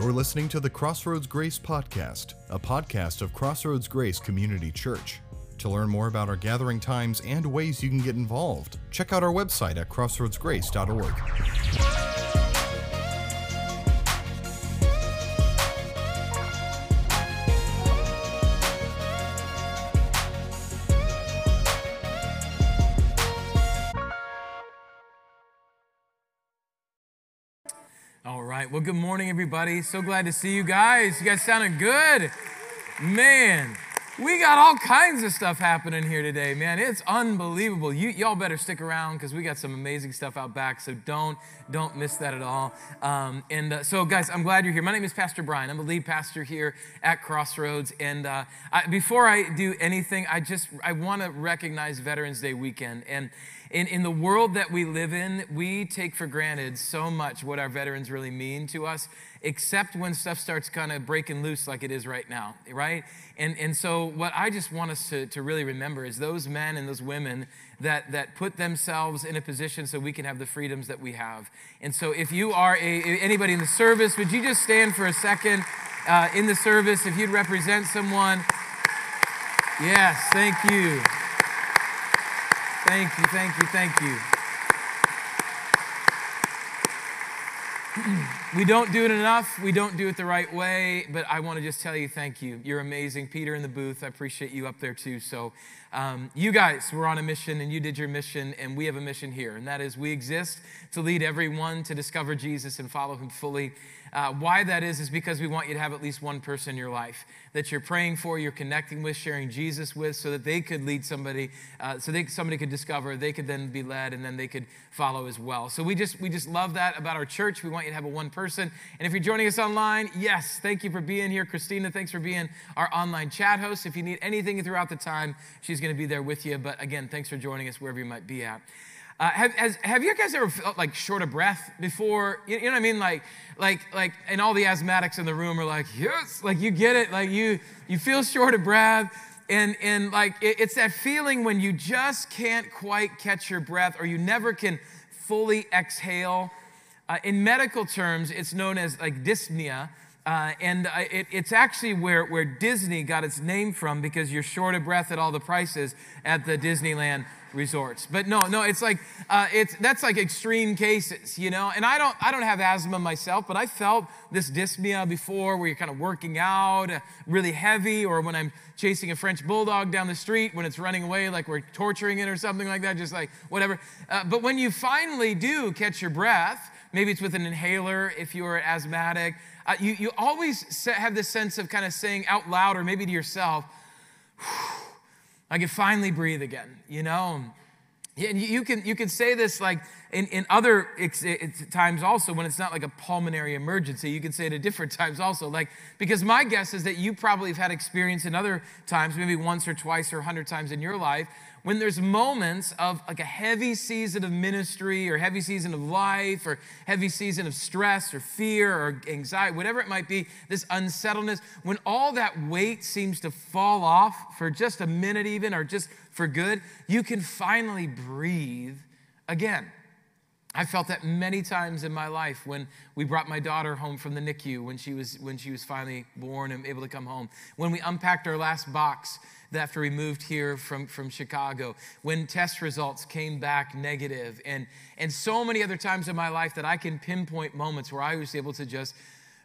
You're listening to the Crossroads Grace Podcast, a podcast of Crossroads Grace Community Church. To learn more about our gathering times and ways you can get involved, check out our website at crossroadsgrace.org. Well, good morning, everybody. So glad to see you guys. You guys sounded good. Man, we got all kinds of stuff happening here today, man. It's unbelievable. You, y'all better stick around because we got some amazing stuff out back. So don't don't miss that at all. Um, and uh, so, guys, I'm glad you're here. My name is Pastor Brian. I'm the lead pastor here at Crossroads. And uh, I, before I do anything, I just I want to recognize Veterans Day weekend and in, in the world that we live in, we take for granted so much what our veterans really mean to us, except when stuff starts kind of breaking loose like it is right now, right? And, and so, what I just want us to, to really remember is those men and those women that, that put themselves in a position so we can have the freedoms that we have. And so, if you are a, anybody in the service, would you just stand for a second uh, in the service if you'd represent someone? Yes, thank you. Thank you, thank you, thank you. we don't do it enough. We don't do it the right way, but I want to just tell you thank you. You're amazing. Peter in the booth, I appreciate you up there too. So, um, you guys were on a mission and you did your mission, and we have a mission here, and that is we exist to lead everyone to discover Jesus and follow him fully. Uh, why that is, is because we want you to have at least one person in your life that you're praying for, you're connecting with, sharing Jesus with, so that they could lead somebody, uh, so they, somebody could discover, they could then be led, and then they could follow as well. So we just we just love that about our church. We want you to have a one person. And if you're joining us online, yes, thank you for being here, Christina. Thanks for being our online chat host. If you need anything throughout the time, she's going to be there with you. But again, thanks for joining us wherever you might be at. Uh, have, has, have you guys ever felt like short of breath before? You, you, know what I mean? Like, like, like, and all the asthmatics in the room are like, yes, like you get it. Like you, you feel short of breath. And, and like, it, it's that feeling when you just can't quite catch your breath or you never can fully exhale. Uh, in medical terms, it's known as like dyspnea. Uh, and uh, it, it's actually where, where Disney got its name from because you're short of breath at all the prices at the Disneyland resorts. But no, no, it's like uh, it's that's like extreme cases, you know. And I don't I don't have asthma myself, but I felt this dyspnea before, where you're kind of working out uh, really heavy, or when I'm chasing a French bulldog down the street when it's running away, like we're torturing it or something like that, just like whatever. Uh, but when you finally do catch your breath, maybe it's with an inhaler if you're asthmatic. Uh, you, you always have this sense of kind of saying out loud or maybe to yourself, I can finally breathe again, you know? And you can, you can say this like in, in other times also when it's not like a pulmonary emergency. You can say it at different times also. Like, because my guess is that you probably have had experience in other times, maybe once or twice or a hundred times in your life, when there's moments of like a heavy season of ministry or heavy season of life or heavy season of stress or fear or anxiety, whatever it might be, this unsettledness, when all that weight seems to fall off for just a minute even or just for good, you can finally breathe again. I felt that many times in my life when we brought my daughter home from the NICU when she was when she was finally born and able to come home. When we unpacked our last box after we moved here from, from Chicago, when test results came back negative, and, and so many other times in my life that I can pinpoint moments where I was able to just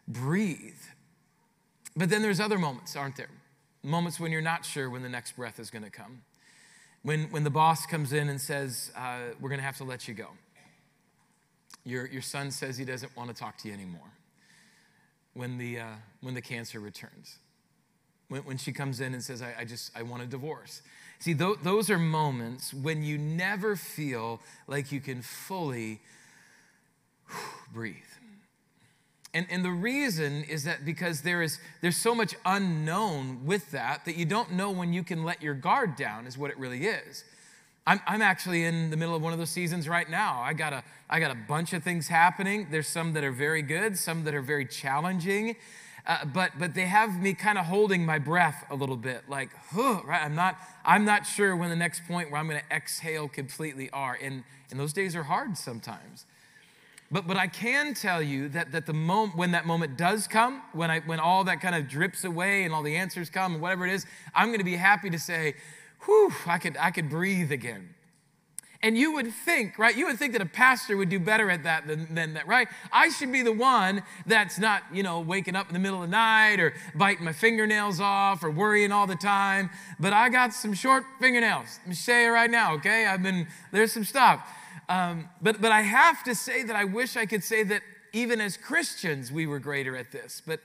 breathe. But then there's other moments, aren't there? Moments when you're not sure when the next breath is going to come. When, when the boss comes in and says, uh, We're going to have to let you go. Your, your son says he doesn't want to talk to you anymore. When the, uh, when the cancer returns when, when she comes in and says, I, I just, I want a divorce. See, th- those are moments when you never feel like you can fully breathe. And, and the reason is that because there is there's so much unknown with that that you don't know when you can let your guard down is what it really is. I'm, I'm actually in the middle of one of those seasons right now. I got a I got a bunch of things happening. There's some that are very good, some that are very challenging. Uh, but but they have me kind of holding my breath a little bit, like, huh, right? I'm not I'm not sure when the next point where I'm going to exhale completely are, and and those days are hard sometimes. But, but I can tell you that, that the moment when that moment does come, when, I, when all that kind of drips away and all the answers come and whatever it is, I'm going to be happy to say, whew, I could, I could breathe again. And you would think, right? You would think that a pastor would do better at that than, than, that, right? I should be the one that's not, you know, waking up in the middle of the night or biting my fingernails off or worrying all the time. But I got some short fingernails. Let me say it right now, okay? I've been, there's some stuff. Um, but, but I have to say that I wish I could say that even as Christians, we were greater at this. But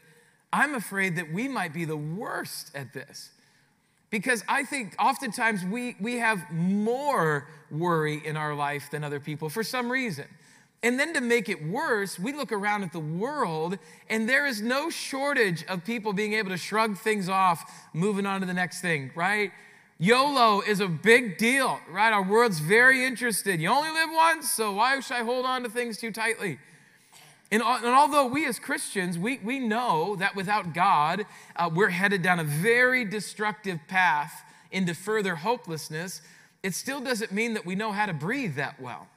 I'm afraid that we might be the worst at this. Because I think oftentimes we, we have more worry in our life than other people for some reason. And then to make it worse, we look around at the world and there is no shortage of people being able to shrug things off, moving on to the next thing, right? YOLO is a big deal, right? Our world's very interested. You only live once, so why should I hold on to things too tightly? And, and although we as Christians, we, we know that without God, uh, we're headed down a very destructive path into further hopelessness, it still doesn't mean that we know how to breathe that well.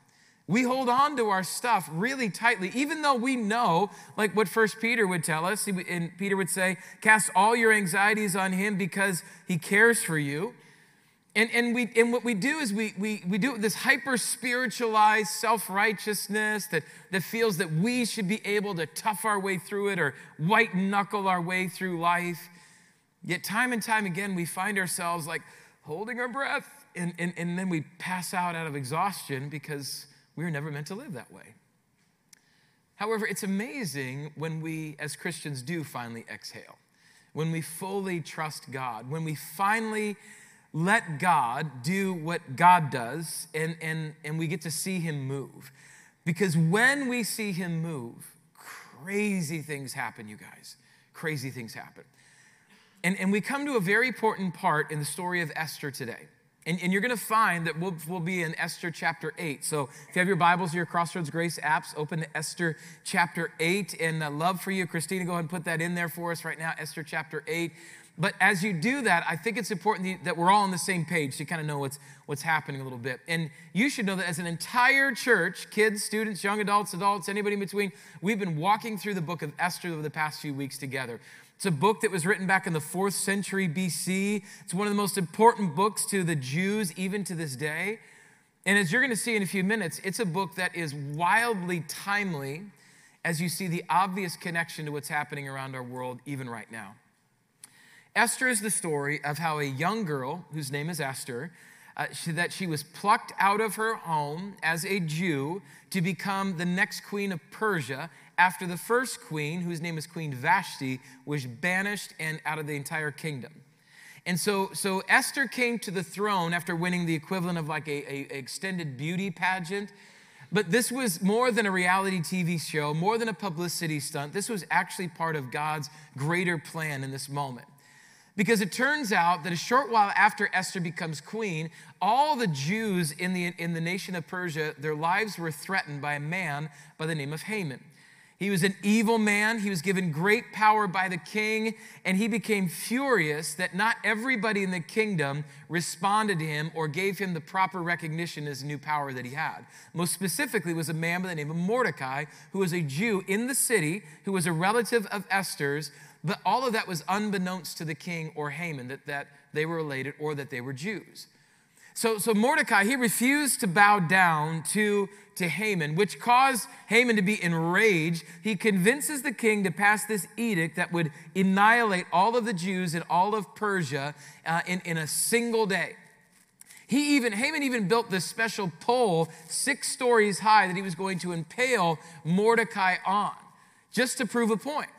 We hold on to our stuff really tightly, even though we know, like what First Peter would tell us, and Peter would say, cast all your anxieties on him because he cares for you. And, and, we, and what we do is we, we, we do this hyper spiritualized self righteousness that, that feels that we should be able to tough our way through it or white knuckle our way through life. Yet, time and time again, we find ourselves like holding our breath and, and, and then we pass out out of exhaustion because we were never meant to live that way. However, it's amazing when we as Christians do finally exhale, when we fully trust God, when we finally let God do what God does and, and, and we get to see Him move. Because when we see Him move, crazy things happen, you guys. Crazy things happen. And, and we come to a very important part in the story of Esther today. And, and, you're going to find that we'll, we'll be in Esther chapter 8. So if you have your Bibles or your Crossroads Grace apps, open to Esther chapter 8. And love for you, Christina, go ahead and put that in there for us right now, Esther chapter 8. But as you do that, I think it's important that we're all on the same page to kind of know what's, what's happening a little bit. And you should know that as an entire church, kids, students, young adults, adults, anybody in between, we've been walking through the book of Esther over the past few weeks together. It's a book that was written back in the fourth century BC. It's one of the most important books to the Jews, even to this day. And as you're going to see in a few minutes, it's a book that is wildly timely as you see the obvious connection to what's happening around our world, even right now. Esther is the story of how a young girl, whose name is Esther, uh, she, that she was plucked out of her home as a Jew to become the next queen of Persia after the first queen, whose name is Queen Vashti, was banished and out of the entire kingdom. And so, so Esther came to the throne after winning the equivalent of like a, a, extended beauty pageant. But this was more than a reality TV show, more than a publicity stunt. This was actually part of God's greater plan in this moment. Because it turns out that a short while after Esther becomes queen, all the Jews in the, in the nation of Persia, their lives were threatened by a man by the name of Haman. He was an evil man. He was given great power by the king, and he became furious that not everybody in the kingdom responded to him or gave him the proper recognition as new power that he had. Most specifically, was a man by the name of Mordecai, who was a Jew in the city, who was a relative of Esther's, but all of that was unbeknownst to the king or Haman that, that they were related or that they were Jews. So, so Mordecai, he refused to bow down to, to Haman, which caused Haman to be enraged. He convinces the king to pass this edict that would annihilate all of the Jews in all of Persia uh, in, in a single day. He even, Haman even built this special pole six stories high that he was going to impale Mordecai on, just to prove a point.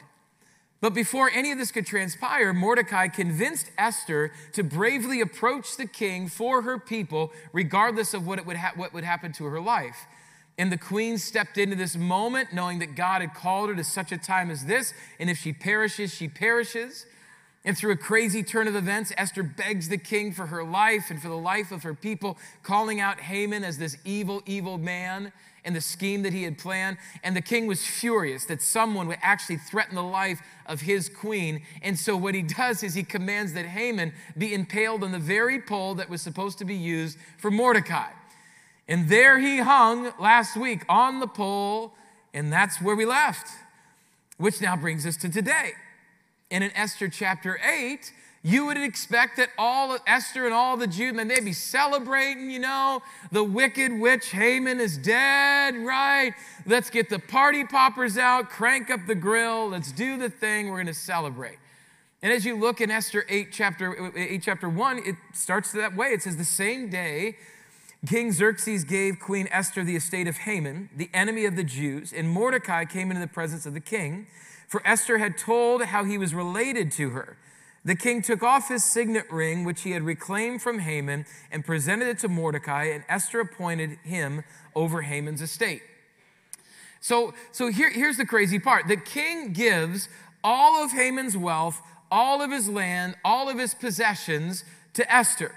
But before any of this could transpire, Mordecai convinced Esther to bravely approach the king for her people, regardless of what, it would, ha- what would happen to her life. And the queen stepped into this moment knowing that God had called her to such a time as this, and if she perishes, she perishes. And through a crazy turn of events, Esther begs the king for her life and for the life of her people, calling out Haman as this evil, evil man and the scheme that he had planned. And the king was furious that someone would actually threaten the life of his queen. And so what he does is he commands that Haman be impaled on the very pole that was supposed to be used for Mordecai. And there he hung last week on the pole, And that's where we left, which now brings us to today. And in Esther chapter 8, you would expect that all Esther and all the Jews, man, they'd be celebrating, you know, the wicked witch Haman is dead, right? Let's get the party poppers out, crank up the grill, let's do the thing, we're gonna celebrate. And as you look in Esther 8, chapter 8, chapter 1, it starts that way. It says, The same day King Xerxes gave Queen Esther the estate of Haman, the enemy of the Jews, and Mordecai came into the presence of the king, for Esther had told how he was related to her. The king took off his signet ring, which he had reclaimed from Haman, and presented it to Mordecai, and Esther appointed him over Haman's estate. So, so here, here's the crazy part the king gives all of Haman's wealth, all of his land, all of his possessions to Esther.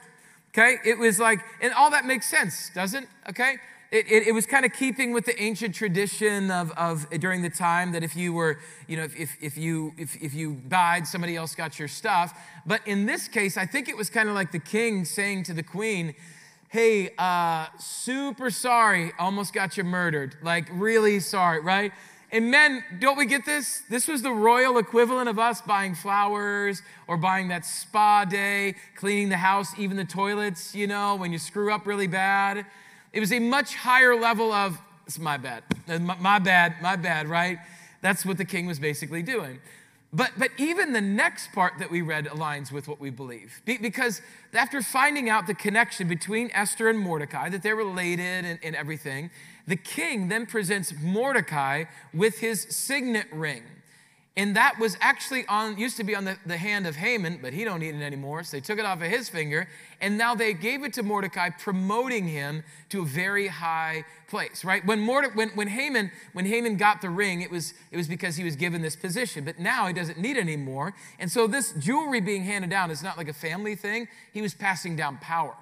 Okay? It was like, and all that makes sense, doesn't? Okay? It, it, it, was kind of keeping with the ancient tradition of, of during the time that if you were, you know, if, if, if, you, if, if you died, somebody else got your stuff. But in this case, I think it was kind of like the king saying to the queen, hey, uh, super sorry, almost got you murdered. Like, really sorry, right? And men, don't we get this? This was the royal equivalent of us buying flowers or buying that spa day, cleaning the house, even the toilets, you know, when you screw up really bad. It was a much higher level of, it's my bad, my bad, my bad, right? That's what the king was basically doing. But, but even the next part that we read aligns with what we believe. Be, because after finding out the connection between Esther and Mordecai, that they're related and, and everything, the king then presents Mordecai with his signet ring. And that was actually on, used to be on the, the hand of Haman, but he don't need it anymore. So they took it off of his finger, and now they gave it to Mordecai, promoting him to a very high place, right? When, Morde- when, when, Haman, when Haman got the ring, it was, it was because he was given this position, but now he doesn't need it anymore. And so this jewelry being handed down is not like a family thing. He was passing down power.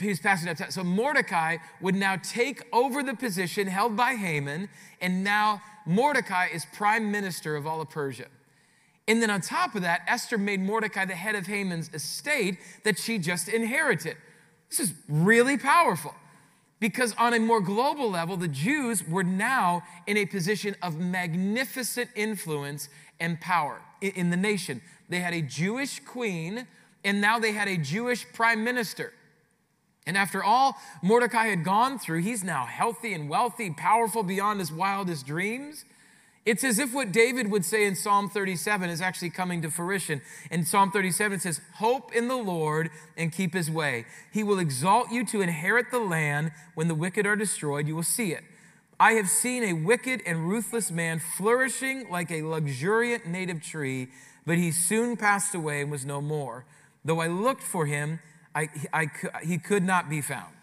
He was passing down. So Mordecai would now take over the position held by Haman, and now Mordecai is prime minister of all of Persia. And then on top of that, Esther made Mordecai the head of Haman's estate that she just inherited. This is really powerful because, on a more global level, the Jews were now in a position of magnificent influence and power in the nation. They had a Jewish queen, and now they had a Jewish prime minister. And after all Mordecai had gone through, he's now healthy and wealthy, powerful beyond his wildest dreams. It's as if what David would say in Psalm 37 is actually coming to fruition. In Psalm 37, it says, Hope in the Lord and keep his way. He will exalt you to inherit the land. When the wicked are destroyed, you will see it. I have seen a wicked and ruthless man flourishing like a luxuriant native tree, but he soon passed away and was no more. Though I looked for him, I, I, he could not be found.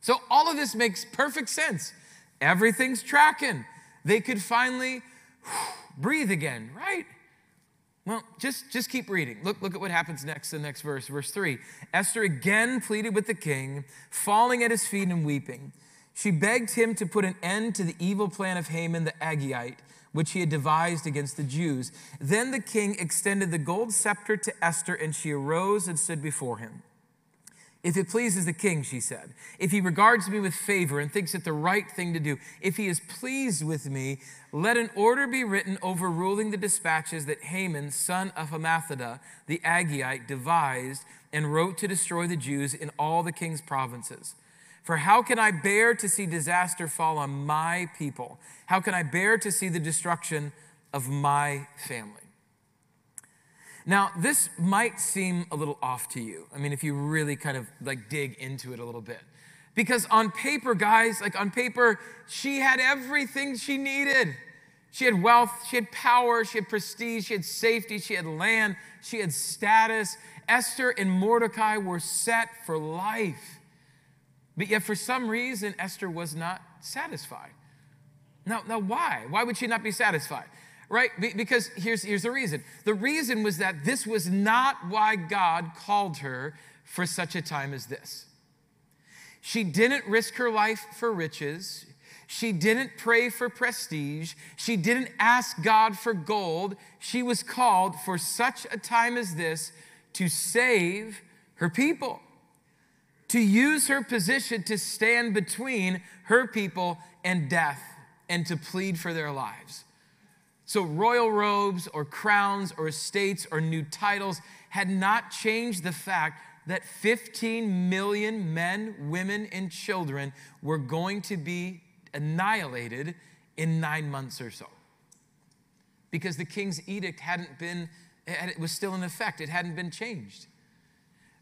So all of this makes perfect sense. Everything's tracking. They could finally breathe again, right? Well, just, just keep reading. Look, look at what happens next, in the next verse, verse 3. Esther again pleaded with the king, falling at his feet and weeping. She begged him to put an end to the evil plan of Haman the Agagite which he had devised against the Jews. Then the king extended the gold scepter to Esther, and she arose and stood before him. If it pleases the king, she said, if he regards me with favor and thinks it the right thing to do, if he is pleased with me, let an order be written overruling the dispatches that Haman, son of Hammedatha, the Agagite, devised and wrote to destroy the Jews in all the king's provinces. For how can I bear to see disaster fall on my people? How can I bear to see the destruction of my family? Now, this might seem a little off to you. I mean, if you really kind of like dig into it a little bit. Because on paper, guys, like on paper, she had everything she needed. She had wealth, she had power, she had prestige, she had safety, she had land, she had status. Esther and Mordecai were set for life. But yet, for some reason, Esther was not satisfied. Now, now why? Why would she not be satisfied? Right? Because here's, here's the reason. The reason was that this was not why God called her for such a time as this. She didn't risk her life for riches. She didn't pray for prestige. She didn't ask God for gold. She was called for such a time as this to save her people to use her position to stand between her people and death and to plead for their lives. So, royal robes or crowns or estates or new titles had not changed the fact that 15 million men, women, and children were going to be annihilated in nine months or so. Because the king's edict hadn't been, it was still in effect, it hadn't been changed.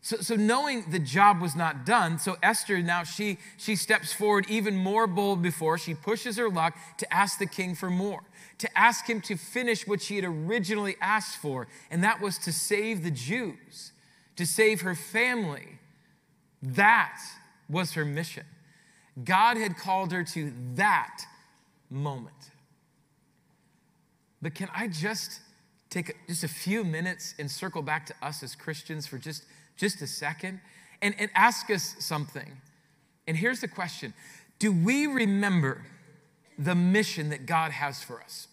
So, so knowing the job was not done, so Esther now she she steps forward even more bold before. She pushes her luck to ask the king for more, to ask him to finish what she had originally asked for, and that was to save the Jews, to save her family. That was her mission. God had called her to that moment. But can I just take just a few minutes and circle back to us as Christians for just just a second and, and ask us something. And here's the question Do we remember the mission that God has for us?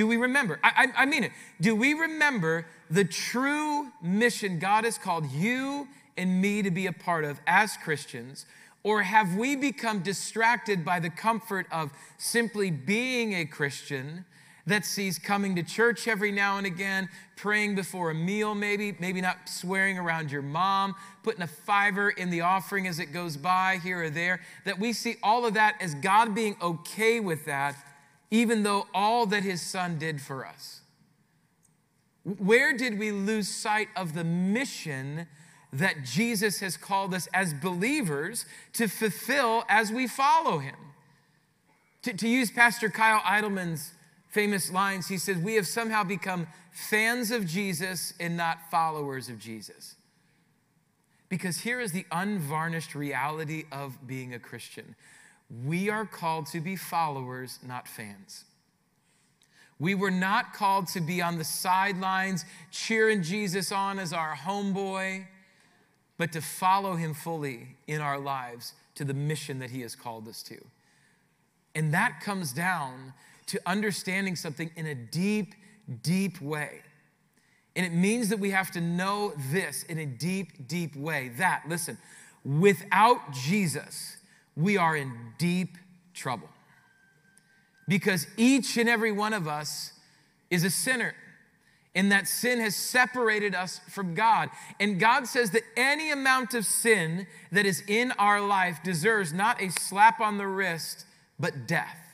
Do we remember? I, I, I mean it. Do we remember the true mission God has called you and me to be a part of as Christians? Or have we become distracted by the comfort of simply being a Christian that sees coming to church every now and again, praying before a meal, maybe, maybe not swearing around your mom, putting a fiver in the offering as it goes by here or there, that we see all of that as God being okay with that, even though all that his son did for us. Where did we lose sight of the mission that Jesus has called us as believers to fulfill as we follow him? To, to use Pastor Kyle Idleman's famous lines. He said, We have somehow become fans of Jesus and not followers of Jesus. Because here is the unvarnished reality of being a Christian we are called to be followers, not fans. We were not called to be on the sidelines cheering Jesus on as our homeboy, but to follow him fully in our lives to the mission that he has called us to. And that comes down to understanding something in a deep, deep way. And it means that we have to know this in a deep, deep way. That, listen, without Jesus, we are in deep trouble. Because each and every one of us is a sinner. And that sin has separated us from God. And God says that any amount of sin that is in our life deserves not a slap on the wrist, but death.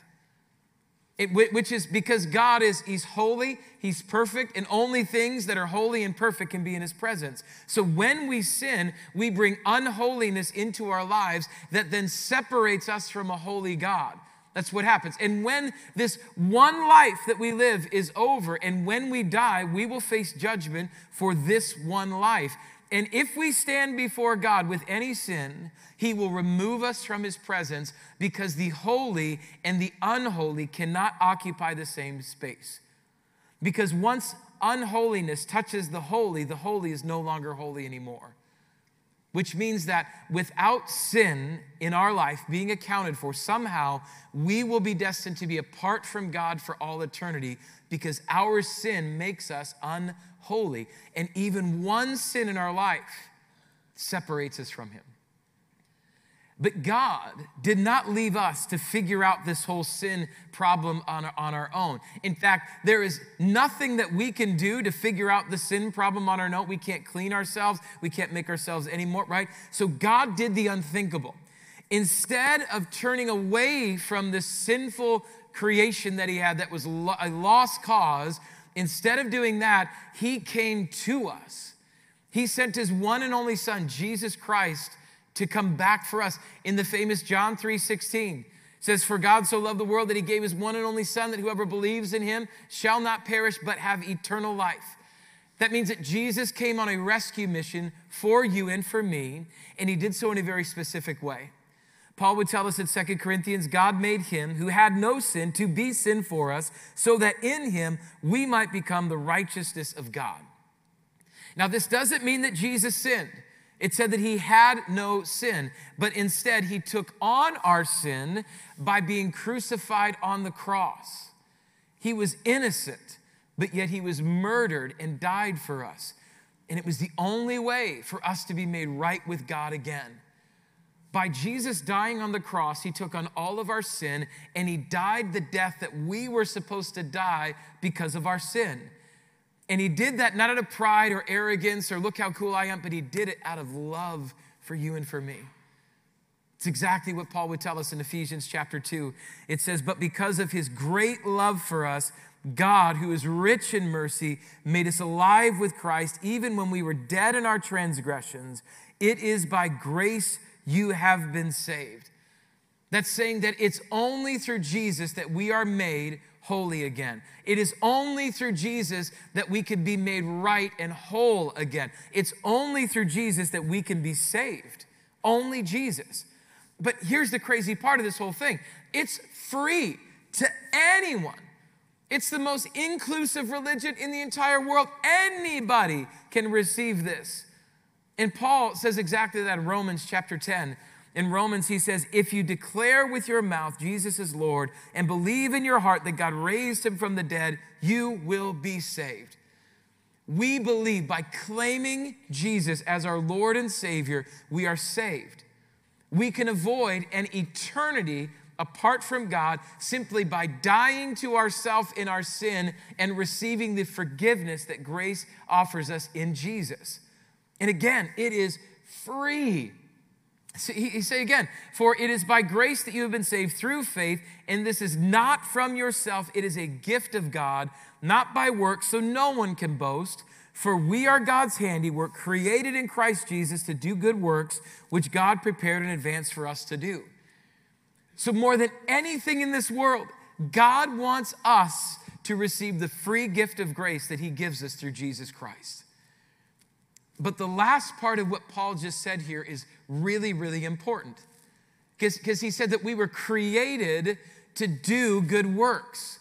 It, which is because God is He's holy, He's perfect, and only things that are holy and perfect can be in His presence. So when we sin, we bring unholiness into our lives that then separates us from a holy God. That's what happens. And when this one life that we live is over, and when we die, we will face judgment for this one life. And if we stand before God with any sin, He will remove us from His presence because the holy and the unholy cannot occupy the same space. Because once unholiness touches the holy, the holy is no longer holy anymore. Which means that without sin in our life being accounted for, somehow we will be destined to be apart from God for all eternity because our sin makes us unholy. And even one sin in our life separates us from Him. But God did not leave us to figure out this whole sin problem on our, on our own. In fact, there is nothing that we can do to figure out the sin problem on our own. We can't clean ourselves, we can't make ourselves any more, right? So God did the unthinkable. Instead of turning away from the sinful creation that He had that was a lost cause, Instead of doing that, he came to us. He sent his one and only son, Jesus Christ, to come back for us. In the famous John 3:16, says, For God so loved the world that he gave his one and only son, that whoever believes in him shall not perish, but have eternal life. That means that Jesus came on a rescue mission for you and for me, and he did so in a very specific way. Paul would tell us in 2 Corinthians God made him who had no sin to be sin for us, so that in him we might become the righteousness of God. Now, this doesn't mean that Jesus sinned. It said that he had no sin, but instead he took on our sin by being crucified on the cross. He was innocent, but yet he was murdered and died for us. And it was the only way for us to be made right with God again. By Jesus dying on the cross, he took on all of our sin and he died the death that we were supposed to die because of our sin. And he did that not out of pride or arrogance or look how cool I am, but he did it out of love for you and for me. It's exactly what Paul would tell us in Ephesians chapter 2. It says, But because of his great love for us, God, who is rich in mercy, made us alive with Christ even when we were dead in our transgressions. It is by grace you have been saved. That's saying that it's only through Jesus that we are made holy again. It is only through Jesus that we can be made right and whole again. It's only through Jesus that we can be saved. Only Jesus. But here's the crazy part of this whole thing it's free to anyone. It's the most inclusive religion in the entire world. Anybody can receive this. And Paul says exactly that in Romans chapter 10. In Romans, he says, If you declare with your mouth Jesus is Lord and believe in your heart that God raised him from the dead, you will be saved. We believe by claiming Jesus as our Lord and Savior, we are saved. We can avoid an eternity apart from God simply by dying to ourselves in our sin and receiving the forgiveness that grace offers us in Jesus. And again, it is free. So he, he say again, for it is by grace that you have been saved through faith, and this is not from yourself, it is a gift of God, not by works, so no one can boast. For we are God's handiwork, created in Christ Jesus to do good works, which God prepared in advance for us to do. So, more than anything in this world, God wants us to receive the free gift of grace that He gives us through Jesus Christ. But the last part of what Paul just said here is really, really important. Because he said that we were created to do good works.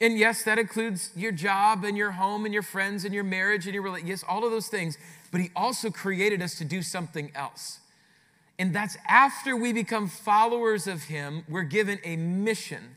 And yes, that includes your job and your home and your friends and your marriage and your relationship. yes, all of those things. But he also created us to do something else. And that's after we become followers of him, we're given a mission.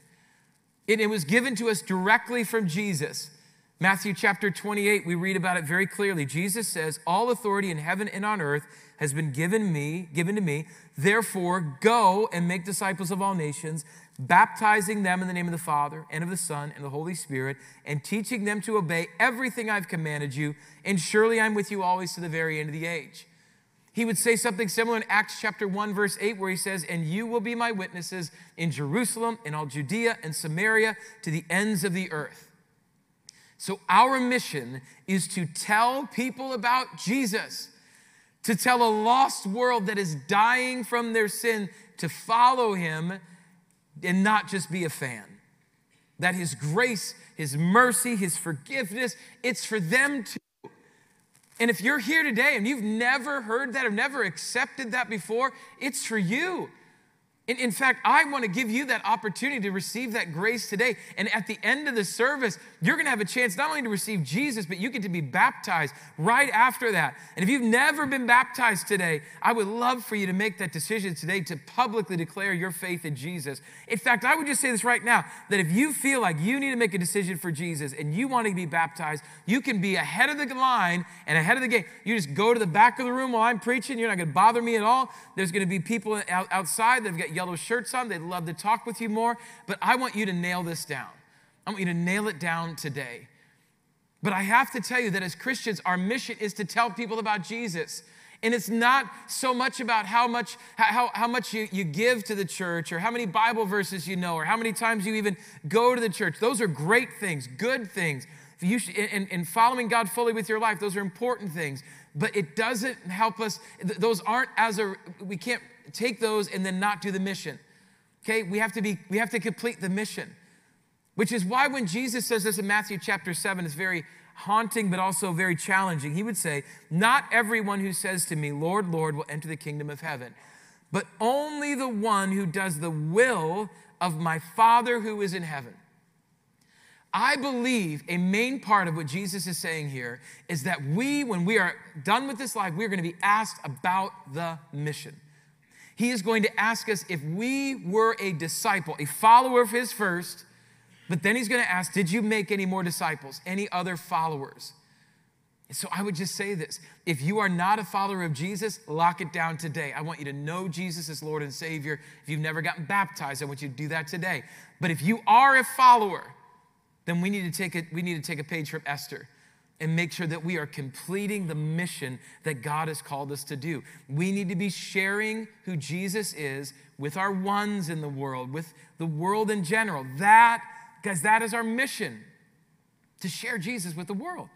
And it was given to us directly from Jesus. Matthew chapter 28, we read about it very clearly. Jesus says, All authority in heaven and on earth has been given me, given to me. Therefore, go and make disciples of all nations, baptizing them in the name of the Father and of the Son and the Holy Spirit, and teaching them to obey everything I've commanded you. And surely I'm with you always to the very end of the age. He would say something similar in Acts chapter 1, verse 8, where he says, And you will be my witnesses in Jerusalem, in all Judea and Samaria, to the ends of the earth. So, our mission is to tell people about Jesus, to tell a lost world that is dying from their sin to follow him and not just be a fan. That his grace, his mercy, his forgiveness, it's for them too. And if you're here today and you've never heard that or never accepted that before, it's for you. In, in fact, I want to give you that opportunity to receive that grace today. And at the end of the service, you're going to have a chance not only to receive Jesus, but you get to be baptized right after that. And if you've never been baptized today, I would love for you to make that decision today to publicly declare your faith in Jesus. In fact, I would just say this right now that if you feel like you need to make a decision for Jesus and you want to be baptized, you can be ahead of the line and ahead of the game. You just go to the back of the room while I'm preaching. You're not going to bother me at all. There's going to be people outside that have got yellow shirts on. They'd love to talk with you more. But I want you to nail this down. I want you to nail it down today. But I have to tell you that as Christians, our mission is to tell people about Jesus. And it's not so much about how much, how, how much you, you give to the church or how many Bible verses you know or how many times you even go to the church. Those are great things, good things. You should, and, and following God fully with your life, those are important things. But it doesn't help us, those aren't as a, we can't take those and then not do the mission. Okay, we have to be, we have to complete the mission. Which is why when Jesus says this in Matthew chapter 7, it's very haunting but also very challenging. He would say, Not everyone who says to me, Lord, Lord, will enter the kingdom of heaven, but only the one who does the will of my Father who is in heaven. I believe a main part of what Jesus is saying here is that we, when we are done with this life, we're going to be asked about the mission. He is going to ask us if we were a disciple, a follower of His first, but then He's going to ask, Did you make any more disciples, any other followers? So I would just say this if you are not a follower of Jesus, lock it down today. I want you to know Jesus as Lord and Savior. If you've never gotten baptized, I want you to do that today. But if you are a follower, then we need to take a, we need to take a page from Esther and make sure that we are completing the mission that God has called us to do. We need to be sharing who Jesus is with our ones in the world, with the world in general. That, guys, that is our mission to share Jesus with the world.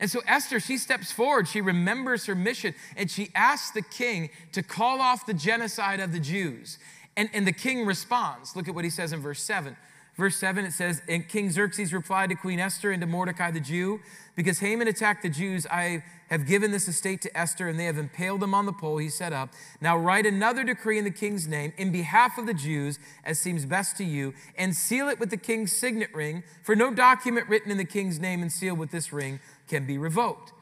And so Esther, she steps forward, she remembers her mission, and she asks the king to call off the genocide of the Jews. And, and the king responds. Look at what he says in verse 7. Verse 7, it says, And King Xerxes replied to Queen Esther and to Mordecai the Jew, Because Haman attacked the Jews, I have given this estate to Esther, and they have impaled him on the pole he set up. Now write another decree in the king's name in behalf of the Jews, as seems best to you, and seal it with the king's signet ring, for no document written in the king's name and sealed with this ring can be revoked.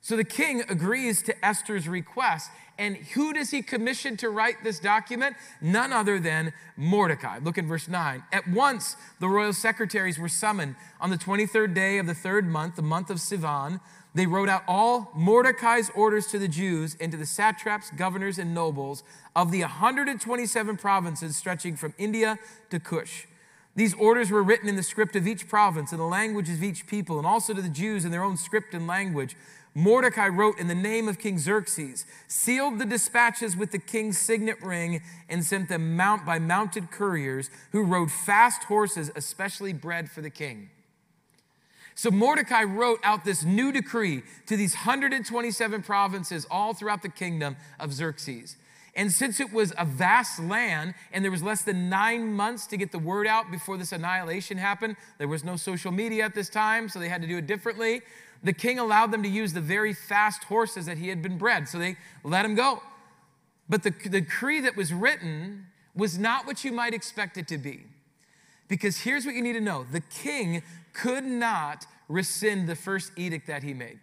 So the king agrees to Esther's request. And who does he commission to write this document? None other than Mordecai. Look in verse 9. At once the royal secretaries were summoned on the 23rd day of the third month, the month of Sivan. They wrote out all Mordecai's orders to the Jews and to the satraps, governors, and nobles of the 127 provinces stretching from India to Cush. These orders were written in the script of each province and the languages of each people, and also to the Jews in their own script and language. Mordecai wrote in the name of King Xerxes, sealed the dispatches with the king's signet ring, and sent them mount by mounted couriers who rode fast horses, especially bred for the king. So Mordecai wrote out this new decree to these 127 provinces all throughout the kingdom of Xerxes. And since it was a vast land and there was less than nine months to get the word out before this annihilation happened, there was no social media at this time, so they had to do it differently. The king allowed them to use the very fast horses that he had been bred, so they let him go. But the, the decree that was written was not what you might expect it to be. Because here's what you need to know the king could not rescind the first edict that he made.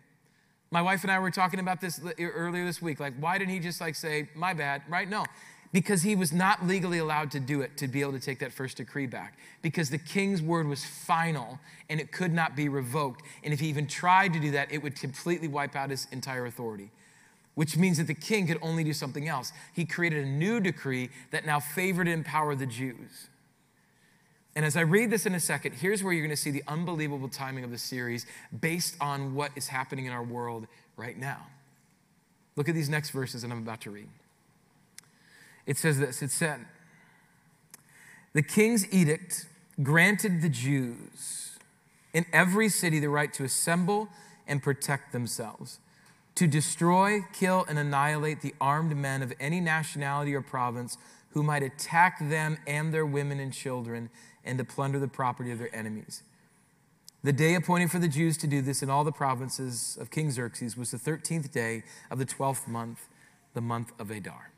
My wife and I were talking about this earlier this week. Like, why didn't he just like say, my bad, right? No, because he was not legally allowed to do it to be able to take that first decree back. Because the king's word was final and it could not be revoked. And if he even tried to do that, it would completely wipe out his entire authority. Which means that the king could only do something else. He created a new decree that now favored and empowered the Jews. And as I read this in a second, here's where you're going to see the unbelievable timing of the series based on what is happening in our world right now. Look at these next verses that I'm about to read. It says this it said, The king's edict granted the Jews in every city the right to assemble and protect themselves, to destroy, kill, and annihilate the armed men of any nationality or province who might attack them and their women and children and to plunder the property of their enemies. The day appointed for the Jews to do this in all the provinces of King Xerxes was the 13th day of the 12th month, the month of Adar.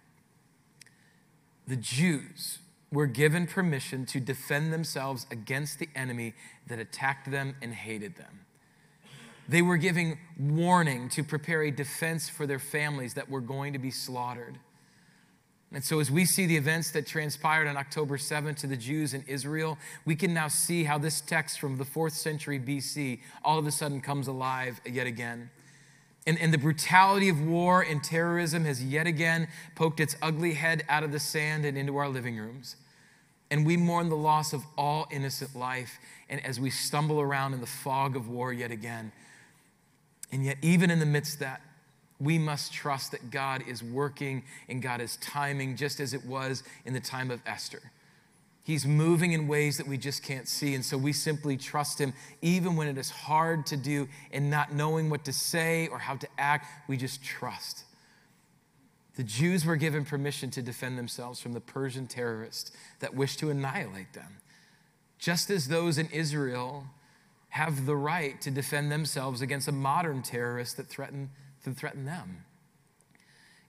The Jews were given permission to defend themselves against the enemy that attacked them and hated them. They were giving warning to prepare a defense for their families that were going to be slaughtered. And so, as we see the events that transpired on October 7th to the Jews in Israel, we can now see how this text from the fourth century BC all of a sudden comes alive yet again. And, and the brutality of war and terrorism has yet again poked its ugly head out of the sand and into our living rooms. And we mourn the loss of all innocent life. And as we stumble around in the fog of war yet again, and yet, even in the midst of that, we must trust that God is working and God is timing just as it was in the time of Esther. He's moving in ways that we just can't see. And so we simply trust Him, even when it is hard to do and not knowing what to say or how to act, we just trust. The Jews were given permission to defend themselves from the Persian terrorists that wished to annihilate them, just as those in Israel have the right to defend themselves against a modern terrorist that threaten to threaten them.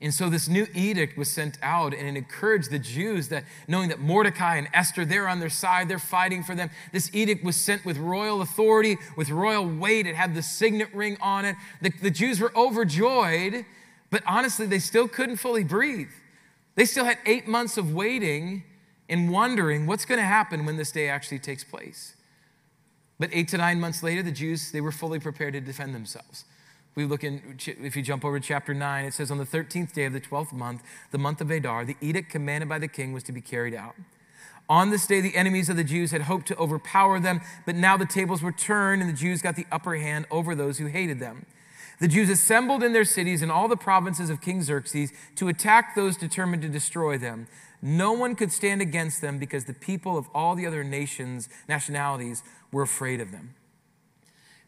And so this new edict was sent out and it encouraged the Jews that knowing that Mordecai and Esther, they're on their side, they're fighting for them. This edict was sent with royal authority, with royal weight. It had the signet ring on it. The, the Jews were overjoyed, but honestly, they still couldn't fully breathe. They still had eight months of waiting and wondering what's going to happen when this day actually takes place. But eight to nine months later, the Jews, they were fully prepared to defend themselves. We look in, if you jump over to chapter 9, it says, On the 13th day of the 12th month, the month of Adar, the edict commanded by the king was to be carried out. On this day, the enemies of the Jews had hoped to overpower them, but now the tables were turned and the Jews got the upper hand over those who hated them. The Jews assembled in their cities in all the provinces of King Xerxes to attack those determined to destroy them. No one could stand against them because the people of all the other nations, nationalities, were afraid of them.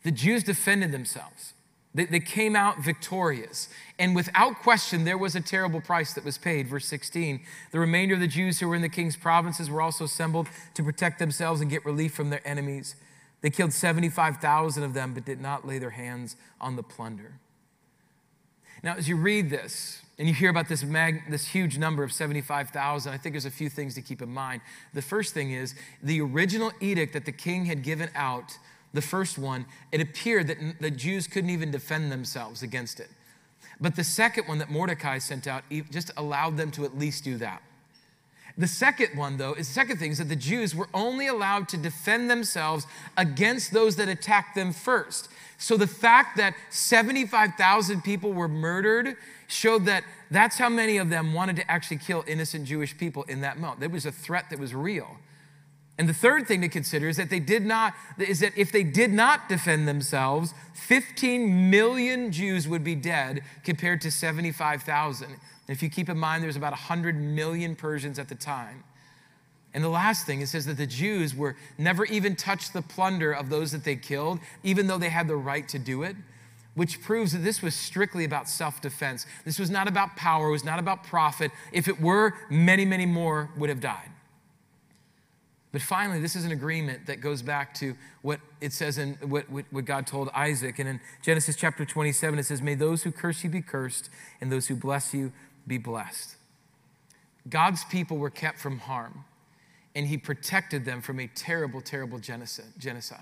The Jews defended themselves. They, they came out victorious. And without question, there was a terrible price that was paid. Verse 16 The remainder of the Jews who were in the king's provinces were also assembled to protect themselves and get relief from their enemies. They killed 75,000 of them, but did not lay their hands on the plunder. Now, as you read this, and you hear about this, mag, this huge number of 75,000, I think there's a few things to keep in mind. The first thing is the original edict that the king had given out the first one, it appeared that the Jews couldn't even defend themselves against it. But the second one that Mordecai sent out just allowed them to at least do that. The second one, though, is the second thing is that the Jews were only allowed to defend themselves against those that attacked them first. So the fact that 75,000 people were murdered showed that that's how many of them wanted to actually kill innocent Jewish people in that moment. There was a threat that was real. And the third thing to consider is that they did not, is that if they did not defend themselves, 15 million Jews would be dead compared to 75,000. If you keep in mind, there's about 100 million Persians at the time. And the last thing, it says that the Jews were never even touched the plunder of those that they killed, even though they had the right to do it, which proves that this was strictly about self defense. This was not about power, it was not about profit. If it were, many, many more would have died. But finally, this is an agreement that goes back to what it says in what, what, God told Isaac. And in Genesis chapter 27, it says, May those who curse you be cursed, and those who bless you be blessed. God's people were kept from harm, and he protected them from a terrible, terrible genocide.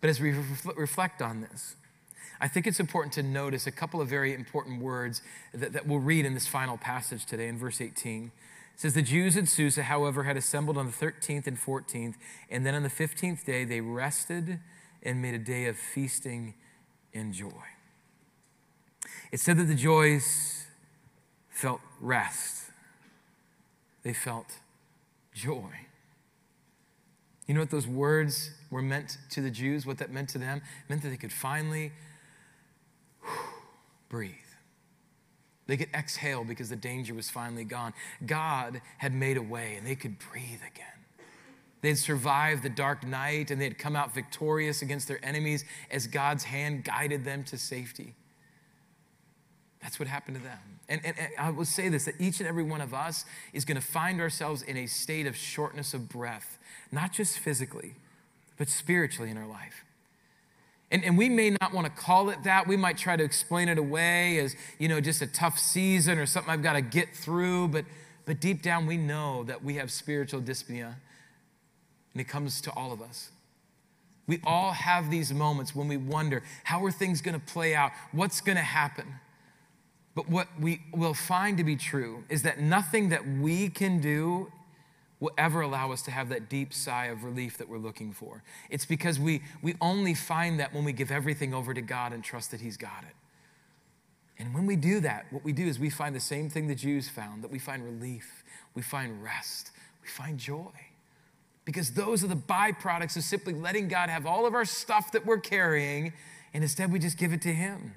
But as we reflect on this, I think it's important to notice a couple of very important words that, that we'll read in this final passage today in verse 18. It says, The Jews in Susa, however, had assembled on the 13th and 14th, and then on the 15th day they rested and made a day of feasting and joy. It said that the Jews felt rest, they felt joy. You know what those words were meant to the Jews, what that meant to them? It meant that they could finally breathe. They could exhale because the danger was finally gone. God had made a way and they could breathe again. They had survived the dark night and they had come out victorious against their enemies as God's hand guided them to safety. That's what happened to them. And, and, and, I will say this that each and every one of us is going to find ourselves in a state of shortness of breath, not just physically, but spiritually in our life. And, and we may not want to call it that. We might try to explain it away as, you know, just a tough season or something I've got to get through. But, but deep down, we know that we have spiritual dyspnea, and it comes to all of us. We all have these moments when we wonder how are things going to play out? What's going to happen? But what we will find to be true is that nothing that we can do will ever allow us to have that deep sigh of relief that we're looking for. It's because we, we only find that when we give everything over to God and trust that He's got it. And when we do that, what we do is we find the same thing the Jews found that we find relief, we find rest, we find joy. Because those are the byproducts of simply letting God have all of our stuff that we're carrying, and instead we just give it to Him.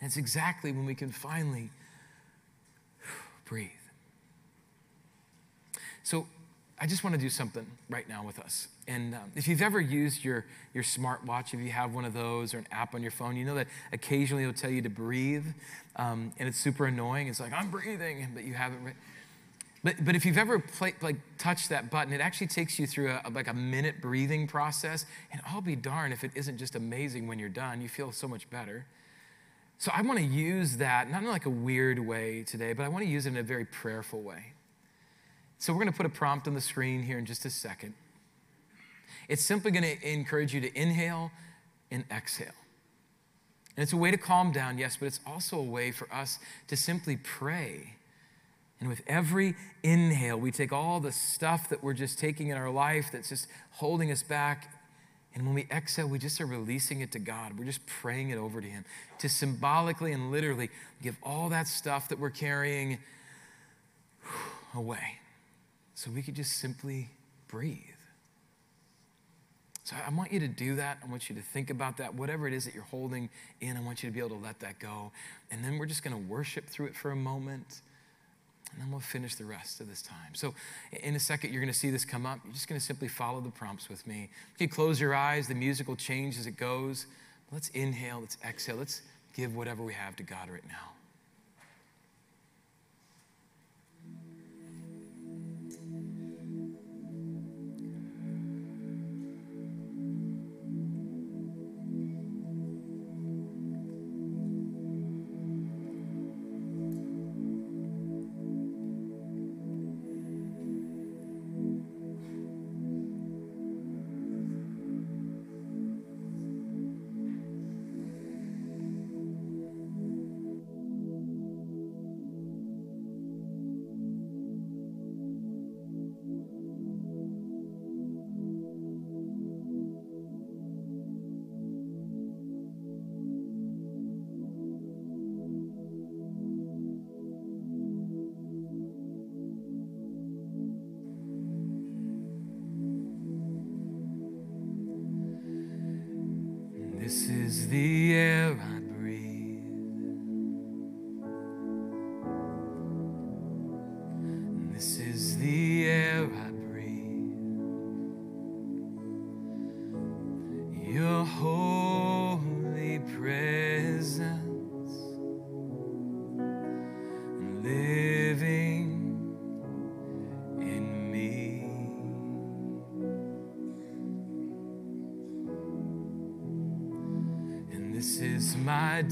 And it's exactly when we can finally breathe. So I just want to do something right now with us. And um, if you've ever used your, your smartwatch, if you have one of those or an app on your phone, you know that occasionally it'll tell you to breathe. Um, and it's super annoying. It's like, I'm breathing, but you haven't. Re- but, but if you've ever play, like touched that button, it actually takes you through a, like a minute breathing process. And I'll be darned if it isn't just amazing when you're done. You feel so much better. So I want to use that, not in like a weird way today, but I want to use it in a very prayerful way. So we're going to put a prompt on the screen here in just a second. It's simply going to encourage you to inhale and exhale. And it's a way to calm down, yes, but it's also a way for us to simply pray. And with every inhale, we take all the stuff that we're just taking in our life that's just holding us back, And when we exhale, we just are releasing it to God. We're just praying it over to Him to symbolically and literally give all that stuff that we're carrying away so we could just simply breathe. So I want you to do that. I want you to think about that. Whatever it is that you're holding in, I want you to be able to let that go. And then we're just going to worship through it for a moment. And then we'll finish the rest of this time. So, in a second, you're going to see this come up. You're just going to simply follow the prompts with me. You close your eyes, the music will change as it goes. Let's inhale, let's exhale, let's give whatever we have to God right now.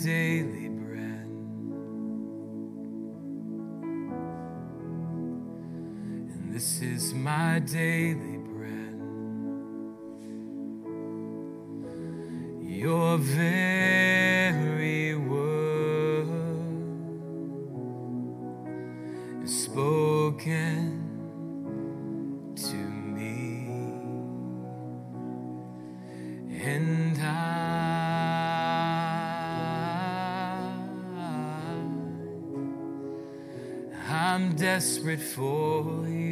My desperate for you.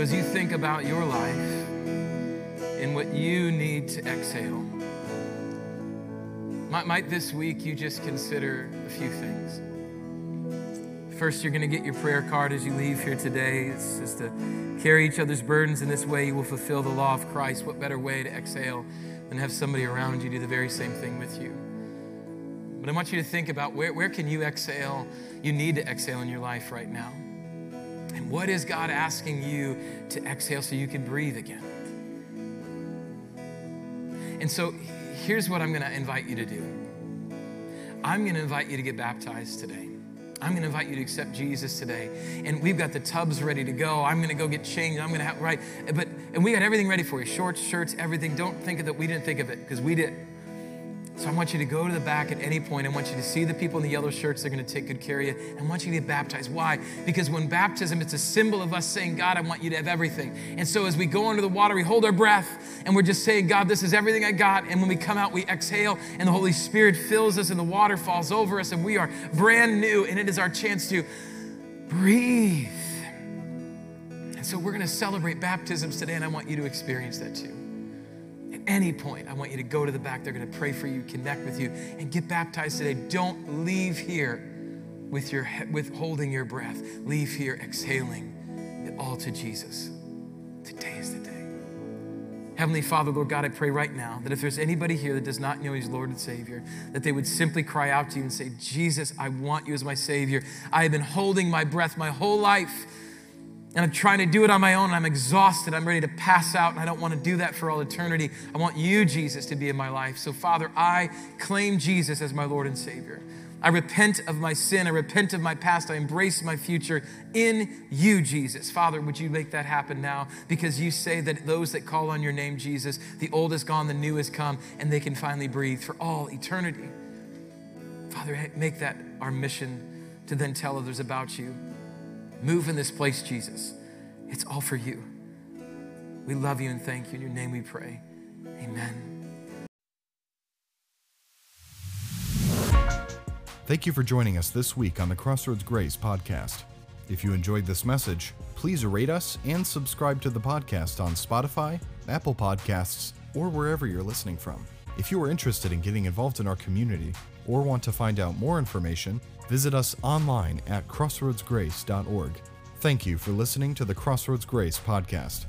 As you think about your life and what you need to exhale, might, might this week you just consider a few things. First, you're going to get your prayer card as you leave here today. It's just to carry each other's burdens. In this way, you will fulfill the law of Christ. What better way to exhale than have somebody around you do the very same thing with you? But I want you to think about where, where can you exhale? You need to exhale in your life right now. And what is God asking you to exhale so you can breathe again? And so here's what I'm going to invite you to do I'm going to invite you to get baptized today. I'm going to invite you to accept Jesus today. And we've got the tubs ready to go. I'm going to go get changed. I'm going to have, right? But, and we got everything ready for you shorts, shirts, everything. Don't think of that we didn't think of it because we did. So I want you to go to the back at any point. I want you to see the people in the yellow shirts. They're going to take good care of you. I want you to get baptized. Why? Because when baptism, it's a symbol of us saying, God, I want you to have everything. And so as we go under the water, we hold our breath and we're just saying, God, this is everything I got. And when we come out, we exhale and the Holy Spirit fills us and the water falls over us and we are brand new. And it is our chance to breathe. And so we're going to celebrate baptisms today, and I want you to experience that too any point, I want you to go to the back. They're going to pray for you, connect with you, and get baptized today. Don't leave here with your with holding your breath. Leave here exhaling it all to Jesus. Today is the day. Heavenly Father, Lord God, I pray right now that if there's anybody here that does not know He's Lord and Savior, that they would simply cry out to you and say, Jesus, I want you as my Savior. I have been holding my breath my whole life and I'm trying to do it on my own. I'm exhausted. I'm ready to pass out, and I don't want to do that for all eternity. I want you, Jesus, to be in my life. So, Father, I claim Jesus as my Lord and Savior. I repent of my sin. I repent of my past. I embrace my future in you, Jesus. Father, would you make that happen now? Because you say that those that call on your name, Jesus, the old is gone, the new has come, and they can finally breathe for all eternity. Father, make that our mission to then tell others about you. Move in this place, Jesus. It's all for you. We love you and thank you. In your name we pray. Amen. Thank you for joining us this week on the Crossroads Grace podcast. If you enjoyed this message, please rate us and subscribe to the podcast on Spotify, Apple Podcasts, or wherever you're listening from. If you are interested in getting involved in our community or want to find out more information, visit us online at crossroadsgrace.org. Thank you for listening to the Crossroads Grace podcast.